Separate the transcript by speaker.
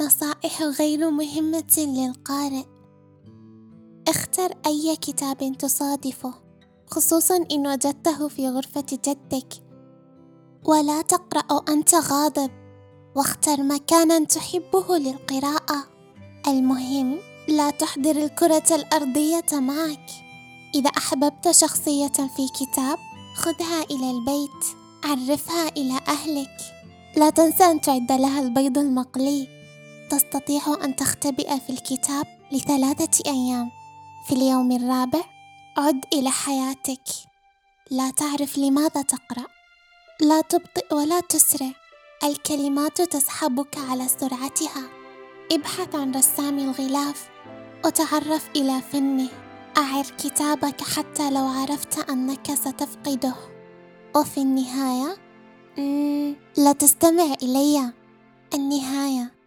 Speaker 1: نصائح غير مهمة للقارئ. اختر أي كتاب تصادفه خصوصا إن وجدته في غرفة جدك. ولا تقرأ وأنت غاضب واختر مكانا تحبه للقراءة. المهم لا تحضر الكرة الأرضية معك. إذا أحببت شخصية في كتاب خذها إلى البيت عرفها إلى أهلك. لا تنسى أن تعد لها البيض المقلي. تستطيع أن تختبئ في الكتاب لثلاثة أيام. في اليوم الرابع عد إلى حياتك. لا تعرف لماذا تقرأ. لا تبطئ ولا تسرع. الكلمات تسحبك على سرعتها. ابحث عن رسام الغلاف. وتعرف إلى فنه. أعر كتابك حتى لو عرفت أنك ستفقده. وفي النهاية لا تستمع إلي. النهاية.